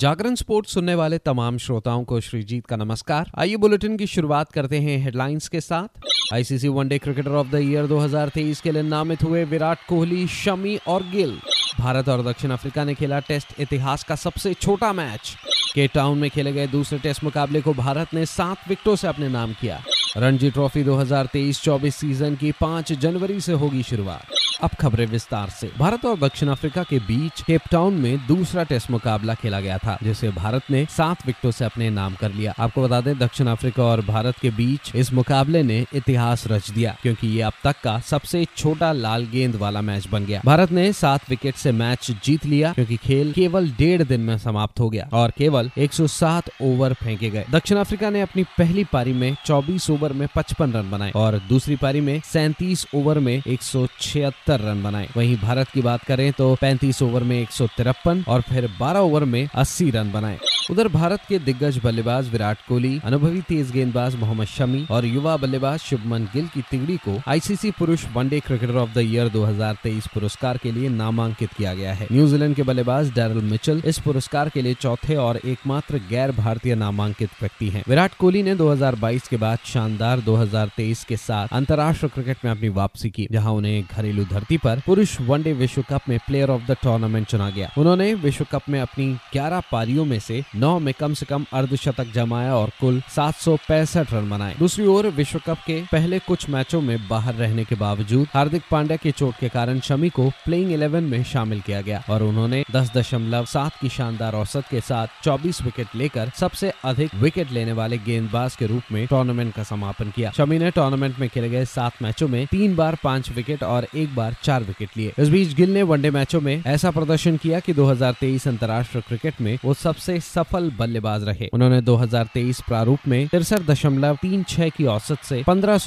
जागरण sports सुनने वाले तमाम श्रोताओं को श्रीजीत का नमस्कार। आइए बुलेटिन की शुरुआत करते हैं हेडलाइंस के साथ। ICC one day cricketer of the year 2023 के लिए नामित हुए विराट कोहली, शमी और गिल। भारत और दक्षिण अफ्रीका ने खेला टेस्ट इतिहास का सबसे छोटा मैच। के टाउन में खेले गए दूसरे टेस्ट मुकाबले को भारत ने सात विकेटों से अपने नाम किया। रणजी ट्रॉफी 2023-24 सीज़न की 5 जनवरी से होगी शुरुआत। अब खबरें विस्तार से। भारत और दक्षिण अफ्रीका के बीच केप टाउन में दूसरा टेस्ट मुकाबला खेला गया था, जिसे भारत ने सात विकेटों से अपने नाम कर लिया। आपको बता दें, दक्षिण अफ्रीका और भारत के बीच इस मुकाबले ने इतिहास रच दिया, क्योंकि ये अब तक का सबसे छोटा लाल गेंद वाला मैच बन गया। भारत ने सात विकेट से मैच जीत लिया, क्योंकि खेल केवल डेढ़ दिन में समाप्त हो गया और केवल 107 ओवर फेंके गए। दक्षिण अफ्रीका ने अपनी पहली पारी में 24 ओवर में 55 रन बनाए और दूसरी पारी में सैंतीस ओवर में एक सौ छिहत्तर सत्तर रन बनाए। वहीं भारत की बात करें तो 35 ओवर में एक सौ तिरपन और फिर 12 ओवर में 80 रन बनाए। उधर भारत के दिग्गज बल्लेबाज विराट कोहली, अनुभवी तेज गेंदबाज मोहम्मद शमी और युवा बल्लेबाज शुभमन गिल की तिगड़ी को आईसीसी पुरुष one day cricketer of the year 2023 पुरस्कार के लिए नामांकित किया गया है। न्यूजीलैंड के बल्लेबाज डैरल मिचल इस पुरस्कार के लिए चौथे और एकमात्र गैर भारतीय नामांकित व्यक्ति हैं। विराट कोहली ने 2022 के बाद शानदार 2023 के साथ अंतर्राष्ट्रीय क्रिकेट में अपनी वापसी की, जहाँ उन्हें घरेलू धरती पर पुरुष वनडे विश्व कप में प्लेयर ऑफ़ द टूर्नामेंट चुना गया। उन्होंने विश्व कप में अपनी ग्यारह पारियों में से नौ में कम से कम अर्धशतक जमाया और कुल सात सौ पैंसठ रन बनाए। दूसरी ओर विश्व कप के पहले कुछ मैचों में बाहर रहने के बावजूद हार्दिक पांड्या के चोट के कारण शमी को प्लेइंग इलेवन में शामिल किया गया और उन्होंने दस दशमलव सात की शानदार औसत के साथ चौबीस विकेट लेकर सबसे अधिक विकेट लेने वाले गेंदबाज के रूप में टूर्नामेंट का समापन किया। शमी ने टूर्नामेंट में खेले गए सात मैचों में तीन बार पाँच विकेट और एक बार चार विकेट लिए। इस बीच गिल ने वनडे मैचों में ऐसा प्रदर्शन किया कि 2023 अंतर्राष्ट्रीय क्रिकेट में वो सबसे सफल बल्लेबाज रहे। उन्होंने 2023 प्रारूप में तिरसठ की औसत से पंद्रह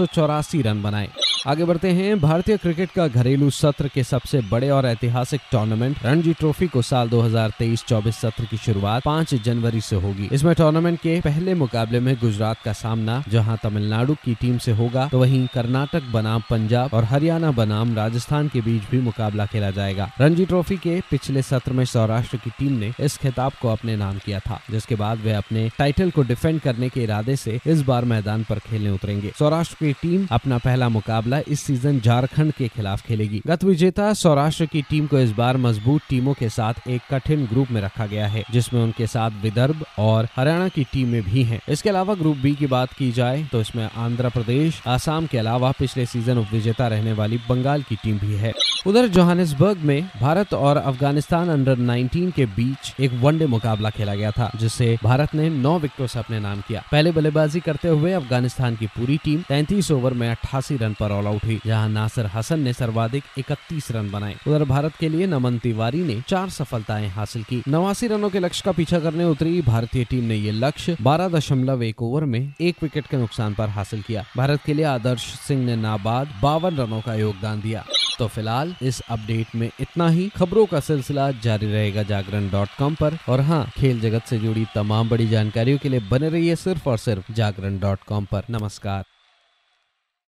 रन बनाए। आगे बढ़ते हैं। भारतीय क्रिकेट का घरेलू सत्र के सबसे बड़े और ऐतिहासिक टूर्नामेंट रणजी ट्रॉफी को साल 2023-24 सत्र की शुरुआत 5 जनवरी से होगी। इसमें टूर्नामेंट के पहले मुकाबले में गुजरात का सामना, जहाँ तमिलनाडु की टीम से होगा तो वहीं कर्नाटक बनाम पंजाब और हरियाणा बनाम राजस्थान के बीच भी मुकाबला खेला जाएगा। रणजी ट्रॉफी के पिछले सत्र में सौराष्ट्र की टीम ने इस खिताब को अपने नाम किया था, जिसके बाद वे अपने टाइटल को डिफेंड करने के इरादे से इस बार मैदान पर खेलने उतरेंगे। सौराष्ट्र की टीम अपना पहला मुकाबला इस सीज़न झारखंड के खिलाफ खेलेगी। गत विजेता सौराष्ट्र की टीम को इस बार मज़बूत टीमों के साथ एक कठिन ग्रुप में रखा गया है, जिसमें उनके साथ विदर्भ और हरियाणा की टीमें भी हैं। इसके अलावा ग्रुप बी की बात की जाए तो इसमें आंध्र प्रदेश, आसाम के अलावा पिछले सीज़न उप विजेता रहने वाली बंगाल की टीम भी है। उधर जोहानिसबर्ग में भारत और अफ़गानिस्तान अंडर 19 के बीच एक वनडे मुकाबला खेला गया था जिसे भारत ने नौ विकेटों से अपने नाम किया। पहले बल्लेबाजी करते हुए अफ़गानिस्तान की पूरी टीम तैतीस ओवर में अट्ठासी रन पर ऑल आउट हुई जहाँ नासिर हसन ने सर्वाधिक इकतीस रन बनाए। उधर भारत के लिए नमन तिवारी ने चार सफलताएँ हासिल की। नवासी रनों के लक्ष्य का पीछा करने उतरी। भारतीय टीम ने ये लक्ष्य बारह दशमलव एक ओवर में एक विकेट के नुकसान पर हासिल किया। भारत के लिए आदर्श सिंह ने नाबाद बावन रनों का योगदान दिया। तो फ़िलहाल इस अपडेट में इतना ही। खबरों का सिलसिला जारी रहेगा जागरण डॉट कॉम पर। और हाँ खेल जगत से जुड़ी तमाम बड़ी जानकारियों के लिए बने रहिए सिर्फ़ और सिर्फ़ जागरण डॉट कॉम पर। नमस्कार।